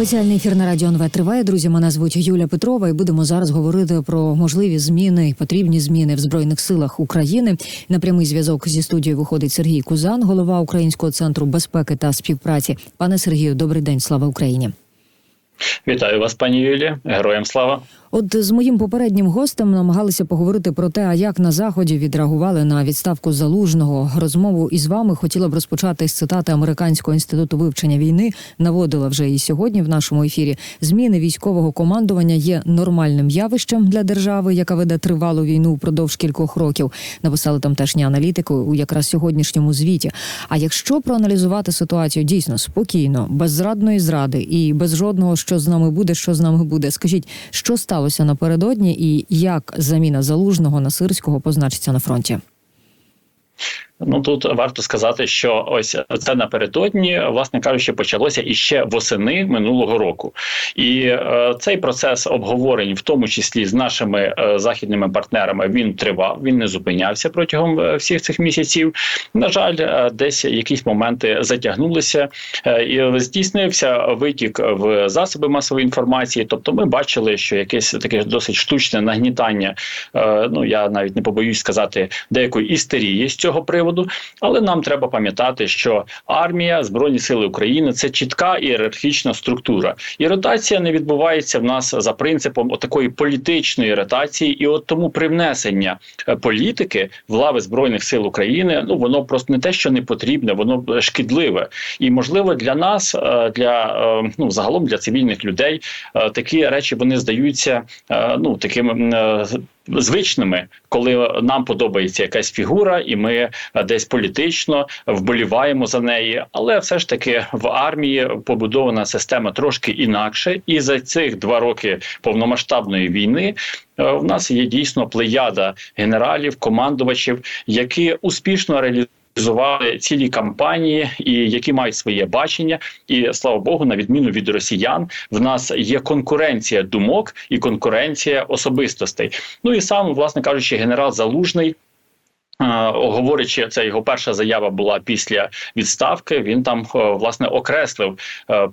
Спеціальний ефір на радіо НВ триває. Друзі, мене звуть Юля Петрова, і будемо зараз говорити про можливі зміни, потрібні зміни в збройних силах України. На прямий зв'язок зі студією виходить Сергій Кузан, голова Українського центру безпеки та співпраці. Пане Сергію, добрий день, слава Україні. Вітаю вас, пані Юлі. Героям слава. От з моїм попереднім гостем намагалися поговорити про те, а як на заході відреагували на відставку залужного. Розмову із вами хотіла б розпочати з цитати американського інституту вивчення війни. Наводила вже і сьогодні в нашому ефірі. Зміни військового командування є нормальним явищем для держави, яка веде тривалу війну впродовж кількох років. Написали тамтешні аналітики у якраз сьогоднішньому звіті. А якщо проаналізувати ситуацію дійсно спокійно, без зрадної зради і без жодного, що з нами буде, що з нами буде, скажіть, що сталося напередодні, і як заміна залужного на сирського позначиться на фронті? Ну тут варто сказати, що ось це напередодні, власне кажучи, почалося іще восени минулого року, і е, цей процес обговорень, в тому числі з нашими е, західними партнерами, він тривав. Він не зупинявся протягом е, всіх цих місяців. На жаль, е, десь якісь моменти затягнулися, е, і здійснився витік в засоби масової інформації. Тобто, ми бачили, що якесь таке досить штучне нагнітання. Ну я навіть не побоюсь сказати деякої істерії з цього приводу приводу, але нам треба пам'ятати, що армія збройні сили України це чітка ієрархічна структура, і ротація не відбувається в нас за принципом такої політичної ротації, і от тому привнесення е, політики в лави збройних сил України ну воно просто не те, що не потрібне, воно шкідливе, і можливо для нас, е, для е, ну загалом для цивільних людей, такі речі вони здаються ну таким звичними, коли нам подобається якась фігура, і ми е, десь політично вболіваємо за неї. Але все ж таки в армії побудована система трошки інакше, і за цих два роки повномасштабної війни. Е, в нас є дійсно плеяда генералів, командувачів, які успішно реалізують Зували цілі кампанії, і які мають своє бачення, і слава Богу, на відміну від росіян, в нас є конкуренція думок і конкуренція особистостей. Ну і сам, власне кажучи, генерал Залужний. Говорячи, це його перша заява була після відставки. Він там е, власне окреслив е, е,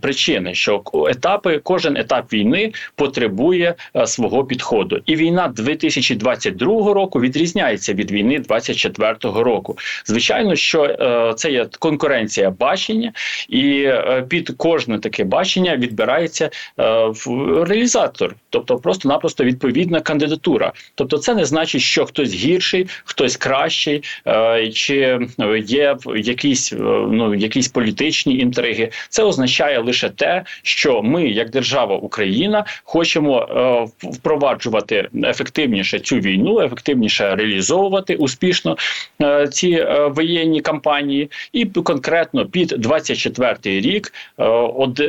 причини, що етапи, кожен етап війни потребує свого підходу, і війна 2022 року відрізняється від війни 2024 року. Звичайно, що це є конкуренція бачення, і під кожне таке бачення відбирається реалізатор, тобто просто-напросто відповідна кандидатура. Тобто, це не значить, що хтось гірший, хто хтось кращий, е, чи є якісь е, ну якісь політичні інтриги. Це означає лише те, що ми, як держава Україна, хочемо е, впроваджувати ефективніше цю війну, ефективніше реалізовувати успішно ці воєнні кампанії, і конкретно під 24-й рік, од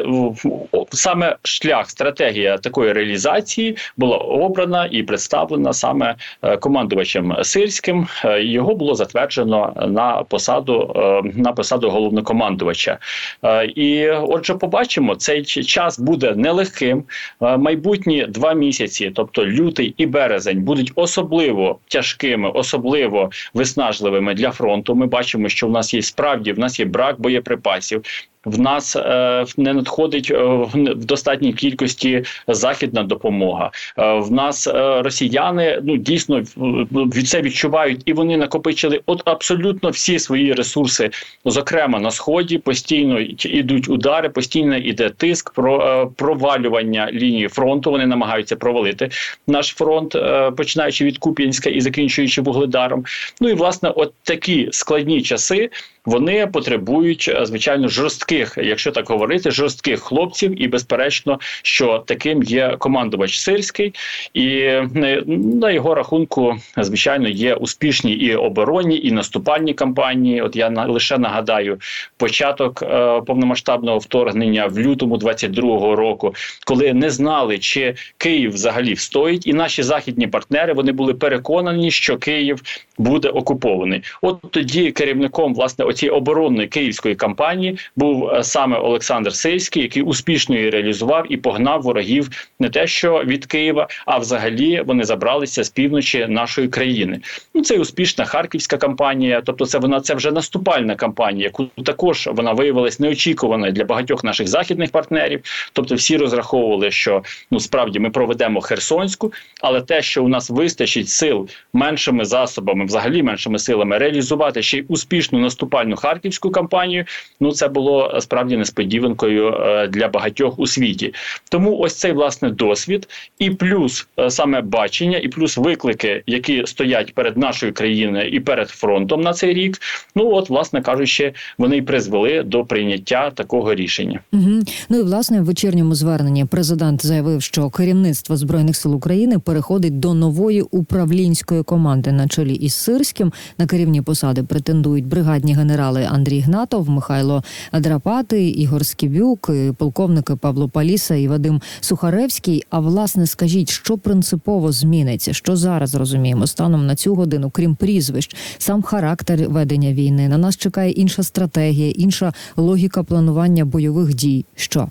саме шлях, стратегія такої реалізації була обрана і представлена саме командувачем сирським. Е, його було затверджено на посаду е, на посаду головнокомандувача. Е, і отже, побачимо, цей час буде нелегким. Майбутні два місяці, тобто лютий і березень, будуть особливо тяжкими, особливо виснажливими для фронту. Ми бачимо, що в нас є справді в нас є брак боєприпасів в нас е, не надходить е, в достатній кількості західна допомога. Е, в нас росіяни ну дійсно від це відчувають, і вони накопичили от абсолютно всі свої ресурси, зокрема на сході. Постійно йдуть удари, постійно йде тиск про провалювання лінії фронту. Вони намагаються провалити наш фронт, починаючи від Куп'янська і закінчуючи вугледаром. Ну і власне, от такі складні часи вони потребують е, звичайно жорстких, якщо так говорити, жорстких хлопців, і безперечно, що таким є командувач сирський, і е, на його рахунку, звичайно, є успішні і оборонні, і наступальні кампанії. От я лише нагадаю початок е, повномасштабного вторгнення в лютому 22-го року, коли не знали, чи Київ взагалі встоїть, і наші західні партнери вони були переконані, що Київ буде окупований. От тоді керівником власне оцієї оборонної київської кампанії був був саме Олександр Сильський, який успішно її реалізував і погнав ворогів не те, що від Києва, а взагалі вони забралися з півночі нашої країни. Ну це успішна харківська кампанія, тобто це вона це вже наступальна кампанія, яку також вона виявилась неочікуваною для багатьох наших західних партнерів. Тобто, всі розраховували, що ну справді ми проведемо Херсонську, але те, що у нас вистачить сил меншими засобами, взагалі меншими силами, реалізувати ще й успішну наступальну харківську кампанію. Ну це було справді несподіванкою е, для багатьох у світі. Тому ось цей власне досвід, і плюс е, саме бачення, і плюс виклики, які стоять перед нашою країною і перед фронтом на цей рік. Ну от, власне кажучи, вони й призвели до прийняття такого рішення. Угу. Ну і власне в вечірньому зверненні президент заявив, що керівництво збройних сил України переходить до нової управлінської команди на чолі із Сирським. На керівні посади претендують бригадні генерали Андрій Гнатов, Михайло Драпати, Ігор Скібюк, полковники Павло Паліса і Вадим Сухаревський. А власне, скажіть, що принципово зміниться? Що зараз розуміємо станом на цю годину, крім прізвищ, сам характер ведення війни на нас чекає інша стратегія, інша логіка планування бойових дій. Що?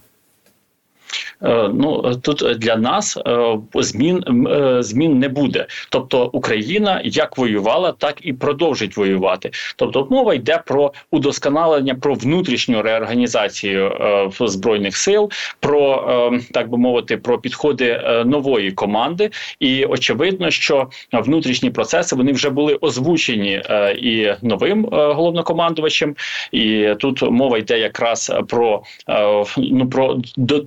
Е, ну тут для нас е, змін е, змін не буде. Тобто Україна як воювала, так і продовжить воювати. Тобто, мова йде про удосконалення, про внутрішню реорганізацію збройних сил, про так би мовити, про підходи нової команди. І очевидно, що внутрішні процеси вони вже були озвучені і новим головнокомандувачем. І тут мова йде якраз про ну про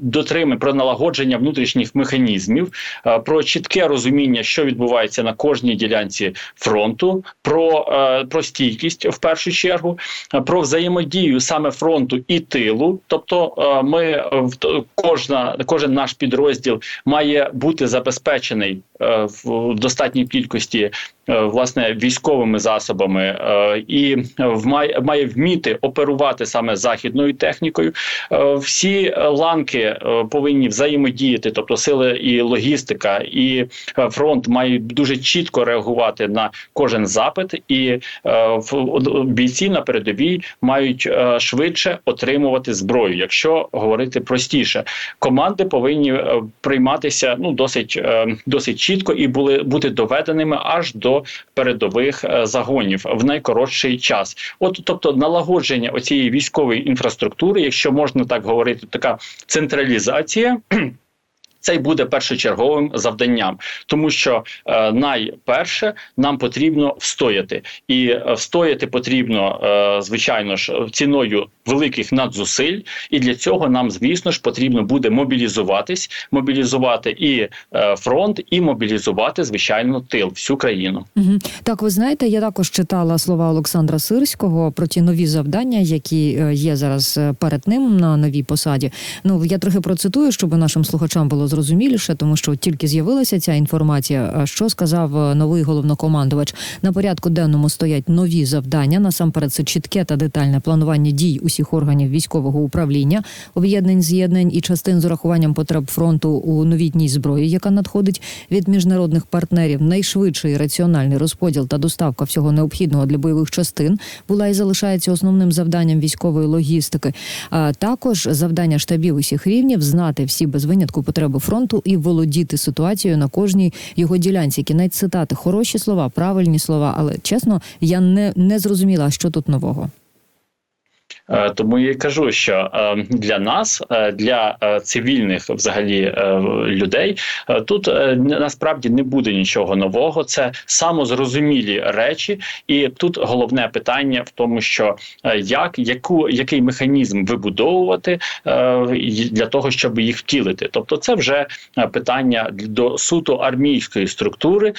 дотримання про налагодження внутрішніх механізмів, е, про чітке розуміння, що відбувається на кожній ділянці фронту, про е, про стійкість в першу чергу, е, про взаємодію саме фронту і тилу. Тобто, ми кожна кожен наш підрозділ має бути забезпечений в достатній кількості власне військовими засобами і має, має вміти оперувати саме західною технікою. Всі ланки повинні взаємодіяти, тобто сили і логістика, і фронт мають дуже чітко реагувати на кожен запит, і бійці на передовій мають швидше отримувати зброю. Якщо говорити простіше, команди повинні прийматися ну досить досить чітко і були бути доведеними аж до передових е, загонів в найкоротший час. От тобто налагодження оцієї військової інфраструктури, якщо можна так говорити, така централізація те це й буде першочерговим завданням, тому що е, найперше нам потрібно встояти, і е, встояти потрібно е, звичайно ж ціною великих надзусиль. І для цього нам, звісно ж, потрібно буде мобілізуватись, мобілізувати і е, фронт, і мобілізувати звичайно тил всю країну. Угу. Так, ви знаєте, я також читала слова Олександра Сирського про ті нові завдання, які е, є зараз е, перед ним на новій посаді. Ну я трохи процитую, щоб нашим слухачам було зрозуміліше, тому що тільки з'явилася ця інформація. Що сказав е, новий головнокомандувач на порядку денному стоять нові завдання. Насамперед, це чітке та детальне планування дій усіх органів військового управління, об'єднань з'єднань і частин з урахуванням потреб фронту у новітній зброї, яка надходить від міжнародних партнерів. Найшвидший раціональний розподіл та доставка всього необхідного для бойових частин була і залишається основним завданням військової логістики. А також завдання штабів усіх рівнів знати всі без винятку потреби фронту і володіти ситуацією на кожній його ділянці. Кінець цитати хороші слова, правильні слова, але чесно, я не, не зрозуміла, що тут нового. Е, тому я кажу, що е, для нас, е, для цивільних взагалі людей, тут насправді не буде нічого нового. Це самозрозумілі речі, і тут головне питання в тому, що як яку який механізм вибудовувати для того, щоб їх втілити. Тобто, це вже питання до суто армійської структури.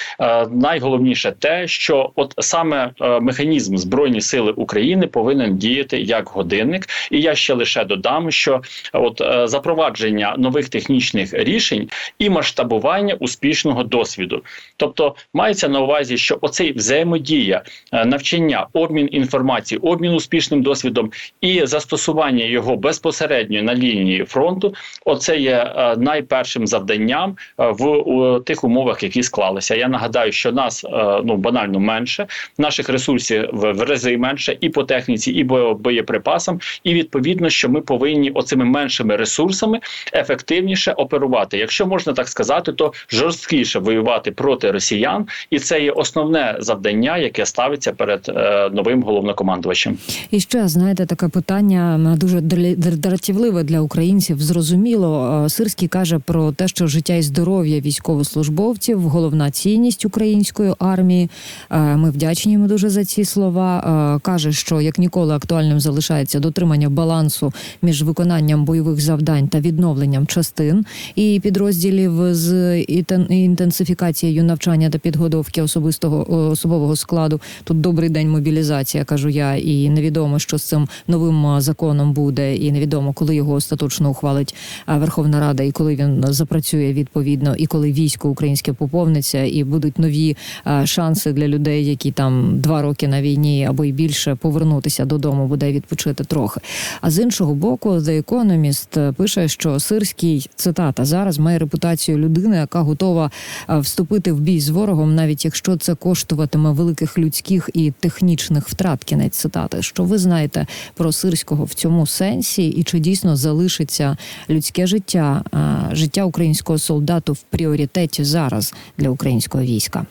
Найголовніше те, що от саме механізм збройні сили України повинен діяти як годинник. І я ще лише додам, що от е, запровадження нових технічних рішень і масштабування успішного досвіду, тобто мається на увазі, що оцей взаємодія, е, навчання, обмін інформації, обмін успішним досвідом і застосування його безпосередньо на лінії фронту, оце є е, найпершим завданням в тих умовах, які склалися. Я нагадаю, що нас ну банально менше, наших ресурсів в рази менше і по техніці, і боєприпасів боєприпасам, і відповідно, що ми повинні оцими меншими ресурсами ефективніше оперувати. Якщо можна так сказати, то жорсткіше воювати проти росіян, і це є основне завдання, яке ставиться перед е, новим головнокомандувачем. І ще знаєте таке питання дуже др- др- дратівливе для українців. Зрозуміло, Е, Сирський каже про те, що життя і здоров'я військовослужбовців головна цінність української армії. Е, Ми вдячні йому дуже за ці слова. Е, Каже, що як ніколи актуальним залишається дотримання балансу між виконанням бойових завдань та відновленням частин. І підрозділів з інтенсифікацією навчання та підготовки особистого особового складу. Тут добрий день мобілізація, кажу я, і невідомо, що з цим новим законом буде, і невідомо, коли його остаточно ухвалить Верховна Рада, і коли він запрацює відповідно, і коли військо українське поповниться, і будуть нові шанси для людей, які там два роки на війні або й більше повернутися додому, буде відпочити трохи. А з іншого боку, The Economist пише, що Сирський цитата зараз має репутацію людини, яка готова вступити в бій з ворогом, навіть якщо це коштуватиме великих людських і технічних втрат. Кінець цитати. Що ви знаєте про сирського в цьому сенсі, і чи дійсно залишиться людське життя, життя українського солдату в пріоритеті зараз для українського війська?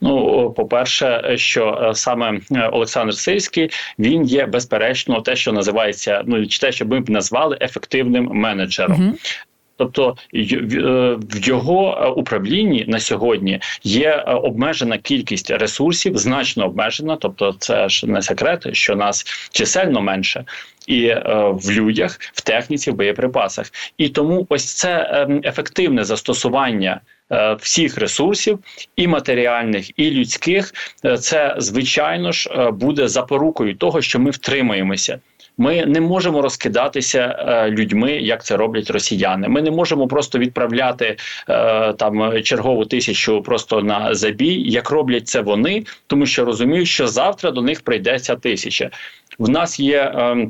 Ну, по-перше, що е, саме е, Олександр Сильський він є безперечно те, що називається, ну чи те, що ми б назвали ефективним менеджером. Угу. Тобто в е, його е, управлінні на сьогодні є обмежена кількість ресурсів, значно обмежена. Тобто, це ж не секрет, що нас чисельно менше. І е, в людях, в техніці, в боєприпасах, і тому ось це ем, ефективне застосування е, всіх ресурсів, і матеріальних, і людських, е, це звичайно ж е, буде запорукою того, що ми втримаємося. Ми не можемо розкидатися людьми, як це роблять росіяни. Ми не можемо просто відправляти там чергову тисячу просто на забій, як роблять це вони, тому що розуміють, що завтра до них прийдеться тисяча. В нас є е,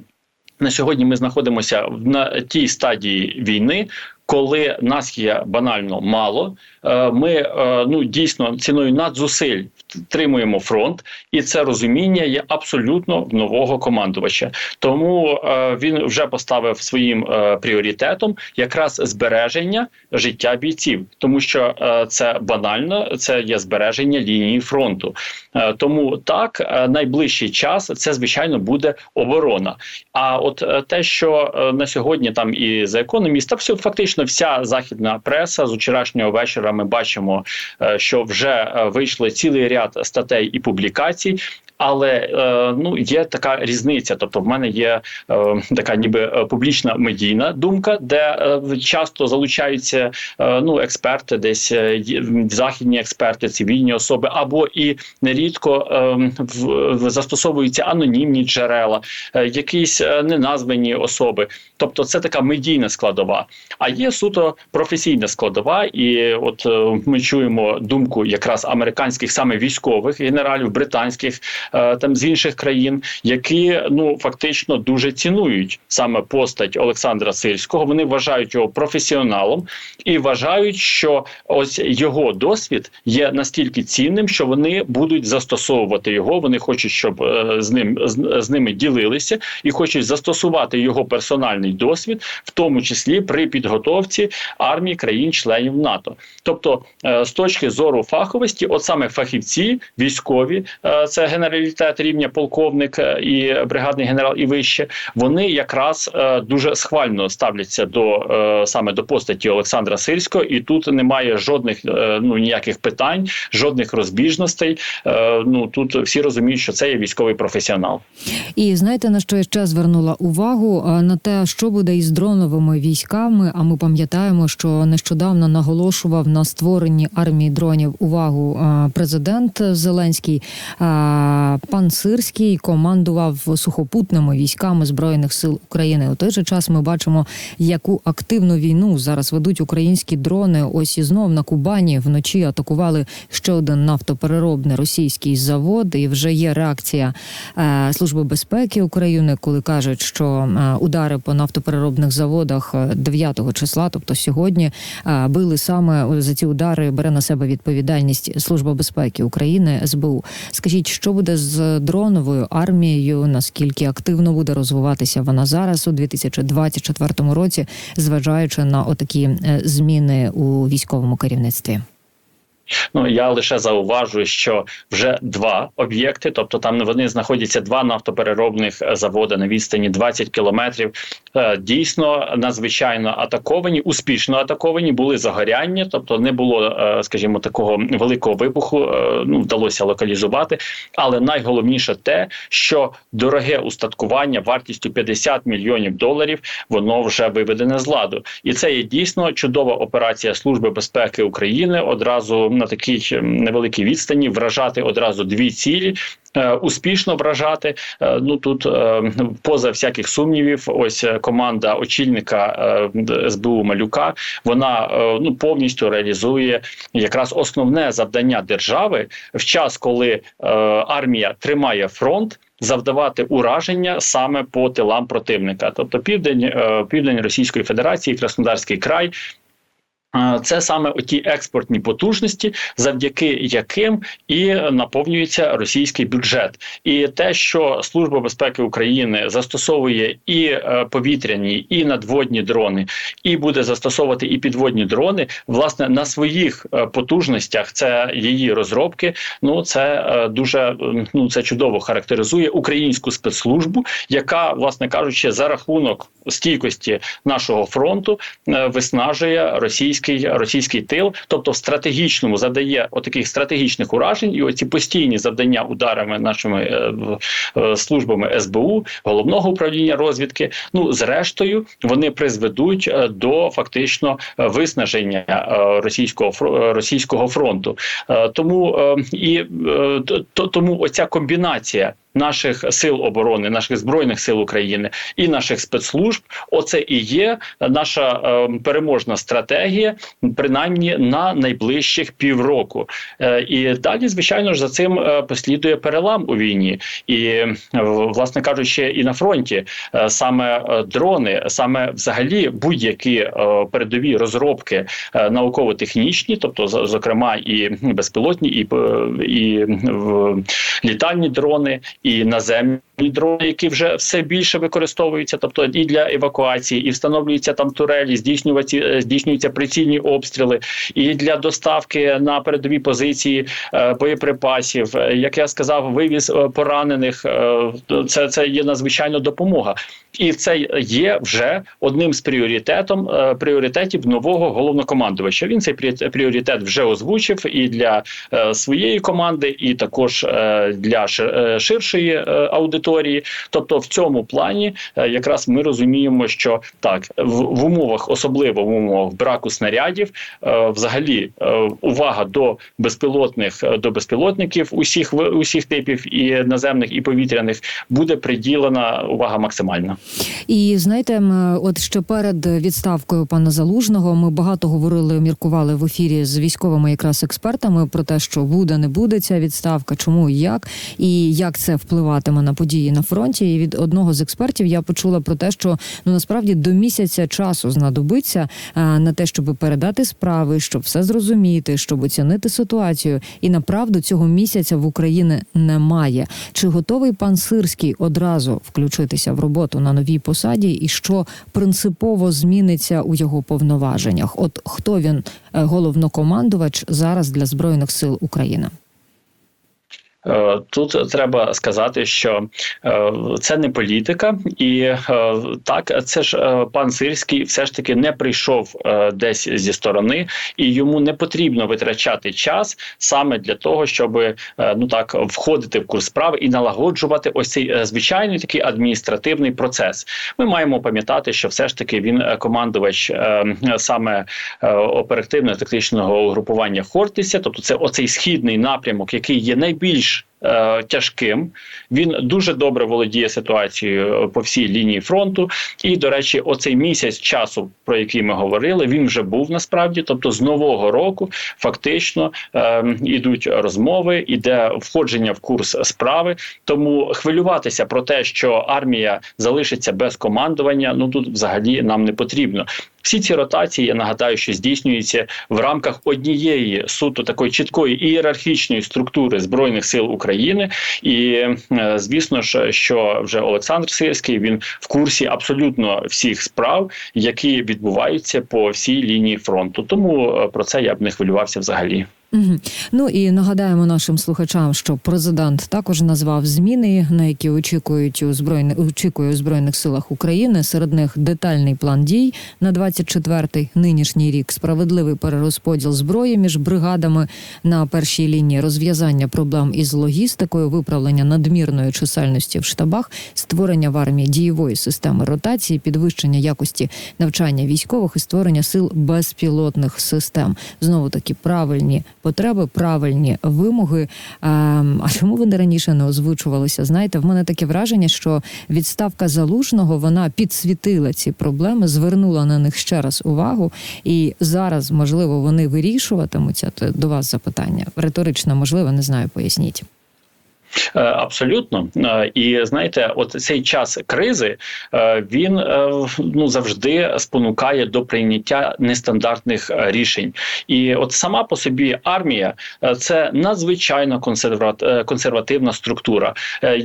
на сьогодні. Ми знаходимося в- на тій стадії війни. Коли нас є банально мало, е, ми е, ну дійсно ціною надзусиль втримуємо фронт, і це розуміння є абсолютно в нового командувача. Тому е, він вже поставив своїм е, пріоритетом якраз збереження життя бійців, тому що е, це банально, це є збереження лінії фронту. Е, тому так е, найближчий час це звичайно буде оборона. А от е, те, що е, на сьогодні там і за економіст, та все фактично вся західна преса з вчорашнього вечора ми бачимо, е, що вже е, вийшли цілий ряд статей і публікацій. Але е, ну є така різниця. Тобто, в мене є е, така, ніби е, публічна медійна думка, де часто залучаються ну експерти, десь західні експерти, цивільні особи, або і нерідко в, застосовуються анонімні джерела, якісь неназвані особи. Тобто, це така медійна складова. А є суто професійна складова, і от ми чуємо думку якраз американських саме військових генералів, британських е, там з інших країн, які ну фактично дуже цінують саме постать Олександра Сильського. Вони вважають його професіоналом і вважають, що ось його досвід є настільки цінним, що вони будуть застосовувати його. Вони хочуть, щоб е, з ним з, з ними ділилися, і хочуть застосувати його персональний досвід, в тому числі при підготовці армії країн-членів НАТО. Тобто, е, з точки зору фаховості, от саме фахівці, військові, е, це генералітет рівня полковник е, і бригадний генерал і вище, вони якраз е, дуже схвально ставляться до саме до постаті Олександра Сильського, і тут немає жодних ну ніяких питань, жодних розбіжностей. Ну тут всі розуміють, що це є військовий професіонал. І знаєте на що я ще звернула увагу на те, що буде із дроновими військами. А ми пам'ятаємо, що нещодавно наголошував на створенні армії дронів увагу а, президент Зеленський. Пан Сирський командував сухопутними військами збройних сил України. У той же час ми бачимо, яку активну війну зараз ведуть українські дрони. Ось і знов на Кубані вночі атакували ще один нафтопереробний російський завод, і вже є реакція е, Служби безпеки України, коли кажуть, що е, удари по нафтопереробних заводах е, 9 числа, тобто сьогодні, е, били саме за ці удари. Бере на себе відповідальність Служба безпеки України. України СБУ. Скажіть, що буде з дроновою армією? Наскільки активно буде розвиватися вона зараз у 2024 році, зважаючи на отакі е, зміни у військовому керівництві? Ну я лише зауважую, що вже два об'єкти, тобто там вони знаходяться два нафтопереробних е, заводи на відстані 20 кілометрів. Е, дійсно надзвичайно атаковані, успішно атаковані, були загоряння, тобто не було, е, скажімо, такого великого вибуху. Ну вдалося локалізувати. Але найголовніше те, що дороге устаткування вартістю 50 мільйонів доларів, воно вже виведене з ладу, і це є дійсно чудова операція Служби безпеки України одразу на такій невеликій відстані вражати одразу дві цілі. Е, успішно вражати е, ну тут е, поза всяких сумнівів. Ось команда очільника СБУ Малюка. Вона ну повністю реалізує якраз основне завдання держави в час, коли армія тримає фронт. Завдавати ураження саме по тилам противника, тобто південь, південь Російської Федерації, Краснодарський край, це саме ті експортні потужності, завдяки яким і наповнюється російський бюджет, і те, що служба безпеки України застосовує і е, повітряні, і надводні дрони, і буде застосовувати і підводні дрони, власне на своїх е, потужностях. Це її розробки. Ну це е, дуже ну це чудово характеризує українську спецслужбу, яка, власне кажучи, за рахунок стійкості нашого фронту виснажує російські російський російський тил, тобто в стратегічному задає отаких стратегічних уражень, і оці постійні завдання ударами нашими е, е, службами СБУ, головного управління розвідки. Ну зрештою вони призведуть е, до фактично виснаження е, російського російського фронту. Е, тому е, і е, то, тому оця комбінація наших сил оборони, наших збройних сил України і наших спецслужб. Оце і є наша е, переможна стратегія, принаймні на найближчих півроку. Е, і далі, звичайно ж, за цим е, послідує перелам у війні, і власне кажучи, і на фронті е, саме дрони, саме взагалі будь-які передові розробки науково-технічні, тобто зокрема і безпілотні, і, і літальні дрони і наземні дрони, які вже все більше використовуються, тобто і для евакуації, і встановлюються там турелі, здійснюються е, здійснюються прицільні обстріли, і для доставки на передові позиції е, боєприпасів. Е, як я сказав, вивіз поранених це, це є надзвичайно допомога, і це є вже одним з пріоритетом пріоритетів нового головнокомандувача. Він цей пріоритет вже озвучив і для своєї команди, і також для е, ширшої е, аудиторії. Тобто, в цьому плані е, якраз ми розуміємо, що так в, в умовах, особливо в умовах браку снарядів, е, взагалі увага до безпілотних до безпілотників усіх усіх типів і наземних і повітряних буде приділена увага максимальна. І знаєте, от ще перед відставкою пана залужного ми багато говорили, міркували в ефірі з військовими якраз експертами про те, що буде, не буде ця відставка, чому і як, і як це впливатиме на події на фронті. І від одного з експертів я почула про те, що ну насправді до місяця часу знадобиться а, на те, щоб передати справи, щоб все зрозуміти, щоб оцінити ситуацію. І направду цього місяця в Україні немає. Чи готовий пан Сирський одразу включитися в роботу на новій посаді, і що принципово зміниться у його повноваженнях? От хто він е, головнокомандувач зараз для збройних сил України? Е, тут треба сказати, що е, це не політика, і е, так це ж пан Сирський все ж таки не прийшов десь зі сторони, і йому не потрібно витрачати час саме для того, щоб ну так входити в курс справи і налагоджувати ось цей звичайний такий адміністративний процес. Ми маємо пам'ятати, що все ж таки він командувач саме оперативно-тактичного угрупування Хортиця, тобто це оцей східний напрямок, який є найбільш Е, тяжким. Він дуже добре володіє ситуацією по всій лінії фронту. І, до речі, оцей місяць часу, про який ми говорили, він вже був насправді. Тобто, з нового року фактично е, ідуть розмови, іде входження в курс справи. Тому хвилюватися про те, що армія залишиться без командування, ну тут взагалі нам не потрібно. Всі ці ротації я нагадаю, що здійснюються в рамках однієї суто такої чіткої ієрархічної структури збройних сил України. І е, звісно ж, що вже Олександр Сирський він в курсі абсолютно всіх справ, які відбуваються по всій лінії фронту. Тому е, про це я б не хвилювався взагалі. Угу. Ну і нагадаємо нашим слухачам, що президент також назвав зміни, на які очікують у збройних очікує у збройних силах України. Серед них детальний план дій на 24-й нинішній рік, справедливий перерозподіл зброї між бригадами на першій лінії, розв'язання проблем із логістикою, виправлення надмірної чисельності в штабах, створення в армії дієвої системи ротації, підвищення якості навчання військових і створення сил безпілотних систем. Знову таки правильні потреби, правильні вимоги. Ем, А чому вони раніше не озвучувалися? Знаєте, в мене таке враження, що відставка залужного вона підсвітила ці проблеми, звернула на них ще раз увагу, і зараз, можливо, вони вирішуватимуться. То до вас запитання риторично, можливо, не знаю, поясніть. Е, Абсолютно, Е, і знаєте, от цей час кризи е, він ну завжди спонукає до прийняття нестандартних рішень. І от сама по собі армія це надзвичайно консерват- консервативна структура.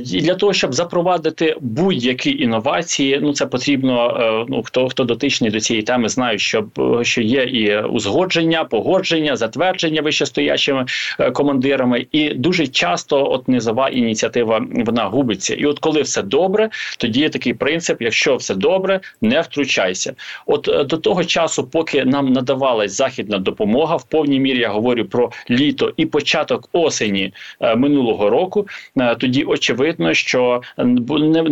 І для того, щоб запровадити будь-які інновації, ну це потрібно. Ну хто хто дотичний до цієї теми, знає, що що є і узгодження, погодження, затвердження вищестоячими командирами, і дуже часто от низова ініціатива вона губиться. І от коли все добре, тоді є такий принцип: якщо все добре, не втручайся. От е, до того часу, поки нам надавалась західна допомога, в повній мірі я говорю про літо і початок осені е, минулого року. е, Тоді очевидно, що не,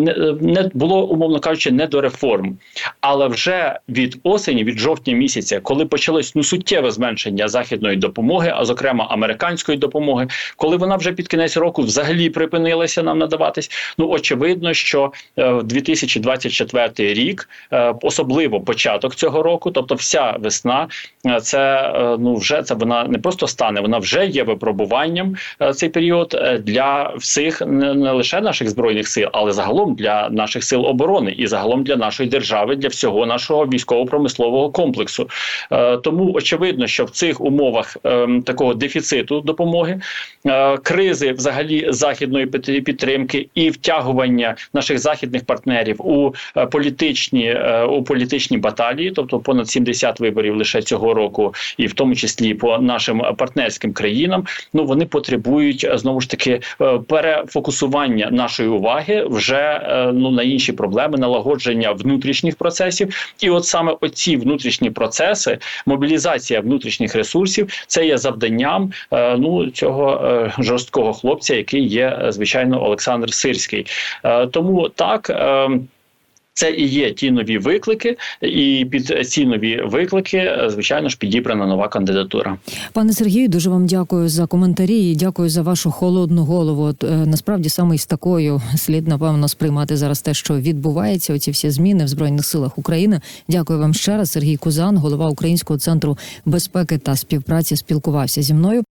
не було, умовно кажучи, не до реформ. Але вже від осені, від жовтня місяця, коли почалось ну суттєве зменшення західної допомоги, а зокрема американської допомоги, коли вона вже під кінець року взагалі припинилася нам надаватись. Ну очевидно, що е, в 2024 рік, е, особливо початок цього року, тобто вся весна, е, це е, ну вже це вона не просто стане, вона вже є випробуванням е, цей період е, для всіх не, лише наших збройних сил, але загалом для наших сил оборони і загалом для нашої держави, для всього нашого військово-промислового комплексу. Е, Тому очевидно, що в цих умовах е, такого дефіциту допомоги, е, кризи взагалі західної під- підтримки і втягування наших західних партнерів у е, політичні е, у політичні баталії, тобто понад 70 виборів лише цього року, і в тому числі по нашим партнерським країнам, ну вони потребують е, знову ж таки перефокусування нашої уваги вже ну на інші проблеми, налагодження внутрішніх процесів. І от саме оці внутрішні процеси, мобілізація внутрішніх ресурсів, це є завданням ну цього жорсткого хлопця, який є е, звичайно Олександр Сирський. Е, Тому так. е, це і є ті нові виклики, і під ці нові виклики, звичайно ж, підібрана нова кандидатура. Пане Сергію, дуже вам дякую за коментарі і дякую за вашу холодну голову. От, насправді саме з такою слід напевно сприймати зараз те, що відбувається. Оці всі зміни в збройних силах України. Дякую вам ще раз. Сергій Кузан, голова Українського центру безпеки та співпраці, спілкувався зі мною.